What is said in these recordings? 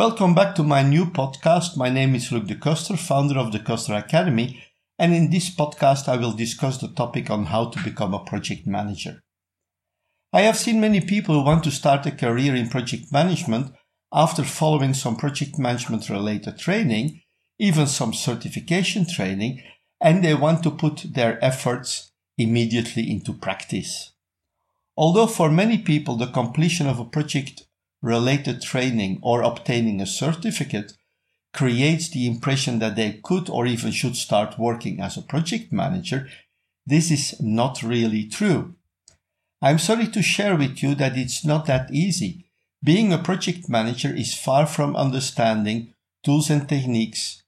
Welcome back to my new podcast. My name is Luc De Ceuster, founder of De Ceuster Academy, and in this podcast I will discuss the topic on how to become a project manager. I have seen many people who want to start a career in project management after following some project management related training, even some certification training, and they want to put their efforts immediately into practice. Although for many people the completion of a project related training or obtaining a certificate creates the impression that they could or even should start working as a project manager, this is not really true. I'm sorry to share with you that it's not that easy. Being a project manager is far from understanding tools and techniques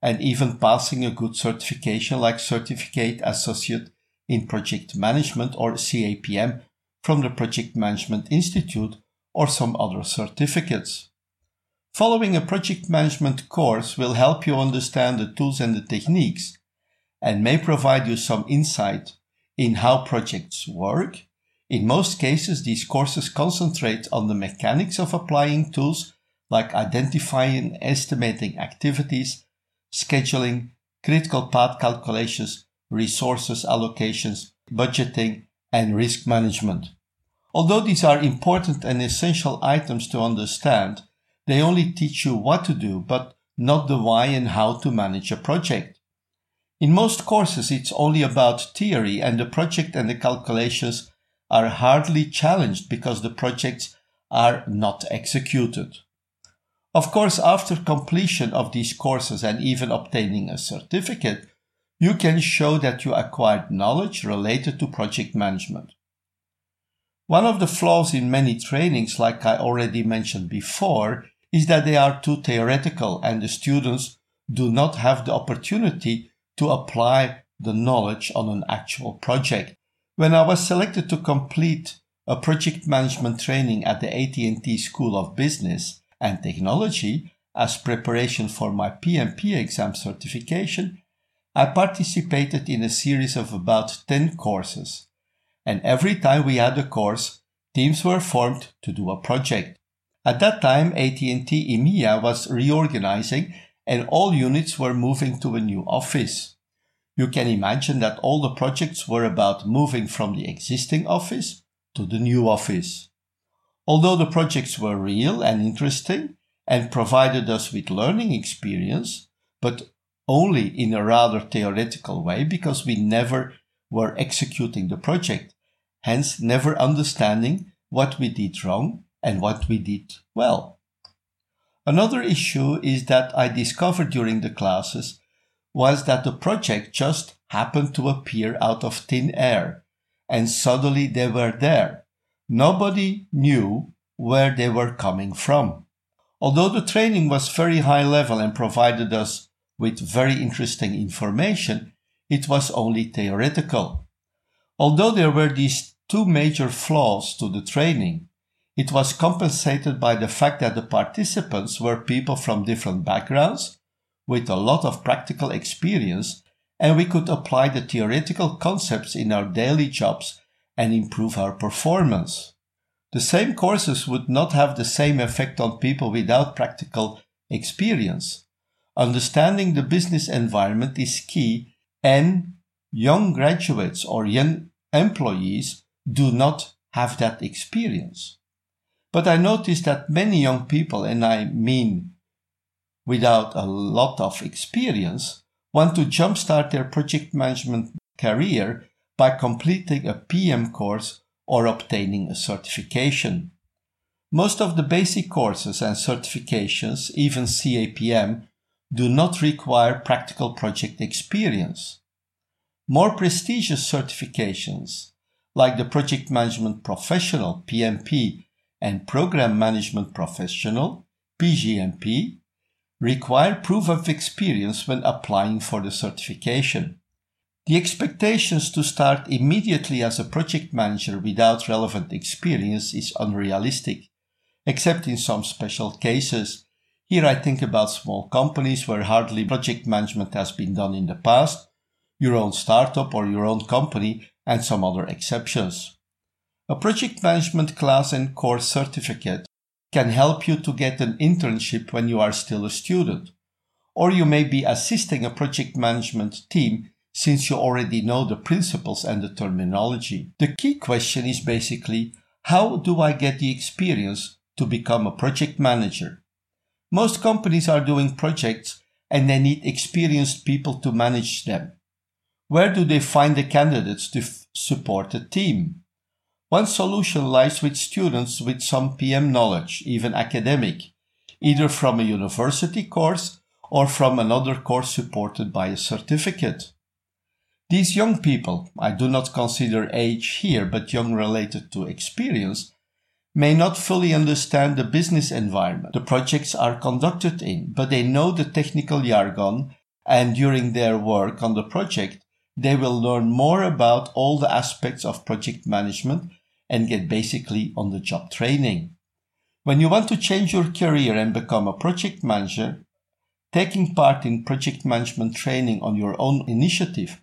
and even passing a good certification like Certificate Associate in Project Management or CAPM from the Project Management Institute or some other certificates. Following a project management course will help you understand the tools and the techniques and may provide you some insight in how projects work. In most cases, these courses concentrate on the mechanics of applying tools like identifying and estimating activities, scheduling, critical path calculations, resources allocations, budgeting, and risk management. Although these are important and essential items to understand, they only teach you what to do, but not the why and how to manage a project. In most courses, it's only about theory, and the project and the calculations are hardly challenged because the projects are not executed. Of course, after completion of these courses and even obtaining a certificate, you can show that you acquired knowledge related to project management. One of the flaws in many trainings, like I already mentioned before, is that they are too theoretical and the students do not have the opportunity to apply the knowledge on an actual project. When I was selected to complete a project management training at the AT&T School of Business and Technology as preparation for my PMP exam certification, I participated in a series of about 10 courses and every time we had a course, teams were formed to do a project. At that time, AT&T EMEA was reorganizing and all units were moving to a new office. You can imagine that all the projects were about moving from the existing office to the new office. Although the projects were real and interesting and provided us with learning experience, but only in a rather theoretical way because we never were executing the project hence never understanding what we did wrong and what we did well. Another issue is that I discovered during the classes was that the project just happened to appear out of thin air and suddenly they were there. Nobody knew where they were coming from. Although the training was very high level and provided us with very interesting information, it was only theoretical. Although there were these two major flaws to the training, it was compensated by the fact that the participants were people from different backgrounds with a lot of practical experience and we could apply the theoretical concepts in our daily jobs and improve our performance. The same courses would not have the same effect on people without practical experience. Understanding the business environment is key and young graduates or young employees do not have that experience. But I noticed that many young people, and I mean without a lot of experience, want to jumpstart their project management career by completing a PM course or obtaining a certification. Most of the basic courses and certifications, even CAPM, do not require practical project experience. More prestigious certifications, like the Project Management Professional PMP and Program Management Professional PGMP, require proof of experience when applying for the certification. The expectations to start immediately as a project manager without relevant experience is unrealistic, except in some special cases. Here I think about small companies where hardly project management has been done in the past, your own startup or your own company, and some other exceptions. A project management class and course certificate can help you to get an internship when you are still a student. Or you may be assisting a project management team since you already know the principles and the terminology. The key question is basically how do I get the experience to become a project manager? Most companies are doing projects and they need experienced people to manage them. Where do they find the candidates to support a team? One solution lies with students with some PM knowledge, even academic, either from a university course or from another course supported by a certificate. These young people, I do not consider age here, but young related to experience, may not fully understand the business environment the projects are conducted in, but they know the technical jargon and during their work on the project, they will learn more about all the aspects of project management and get basically on the job training. When you want to change your career and become a project manager, taking part in project management training on your own initiative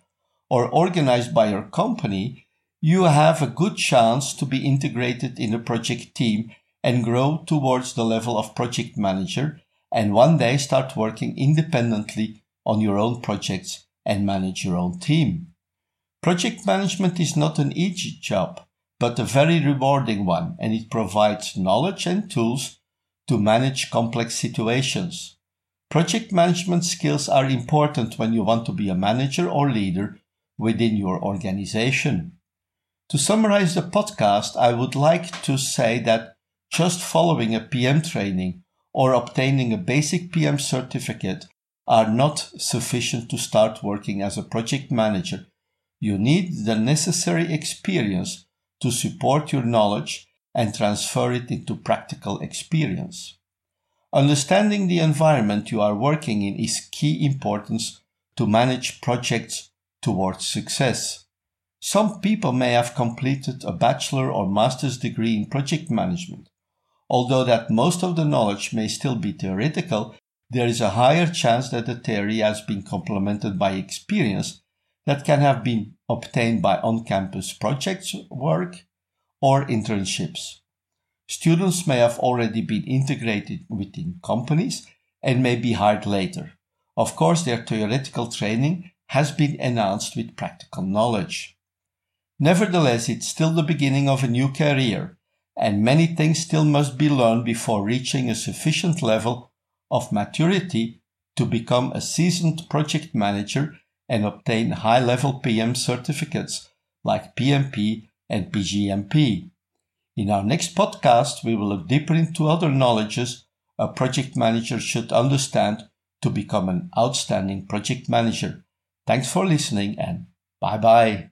or organized by your company, you have a good chance to be integrated in a project team and grow towards the level of project manager and one day start working independently on your own projects and manage your own team. Project management is not an easy job, but a very rewarding one, and it provides knowledge and tools to manage complex situations. Project management skills are important when you want to be a manager or leader within your organization. To summarize the podcast, I would like to say that just following a PM training or obtaining a basic PM certificate are not sufficient to start working as a project manager. You need the necessary experience to support your knowledge and transfer it into practical experience. Understanding the environment you are working in is key importance to manage projects towards success. Some people may have completed a bachelor or master's degree in project management. Although that most of the knowledge may still be theoretical, there is a higher chance that the theory has been complemented by experience that can have been obtained by on-campus projects work or internships. Students may have already been integrated within companies and may be hired later. Of course, their theoretical training has been enhanced with practical knowledge. Nevertheless, it's still the beginning of a new career, and many things still must be learned before reaching a sufficient level of maturity to become a seasoned project manager and obtain high level PM certificates like PMP and PGMP. In our next podcast, we will look deeper into other knowledges a project manager should understand to become an outstanding project manager. Thanks for listening and bye bye.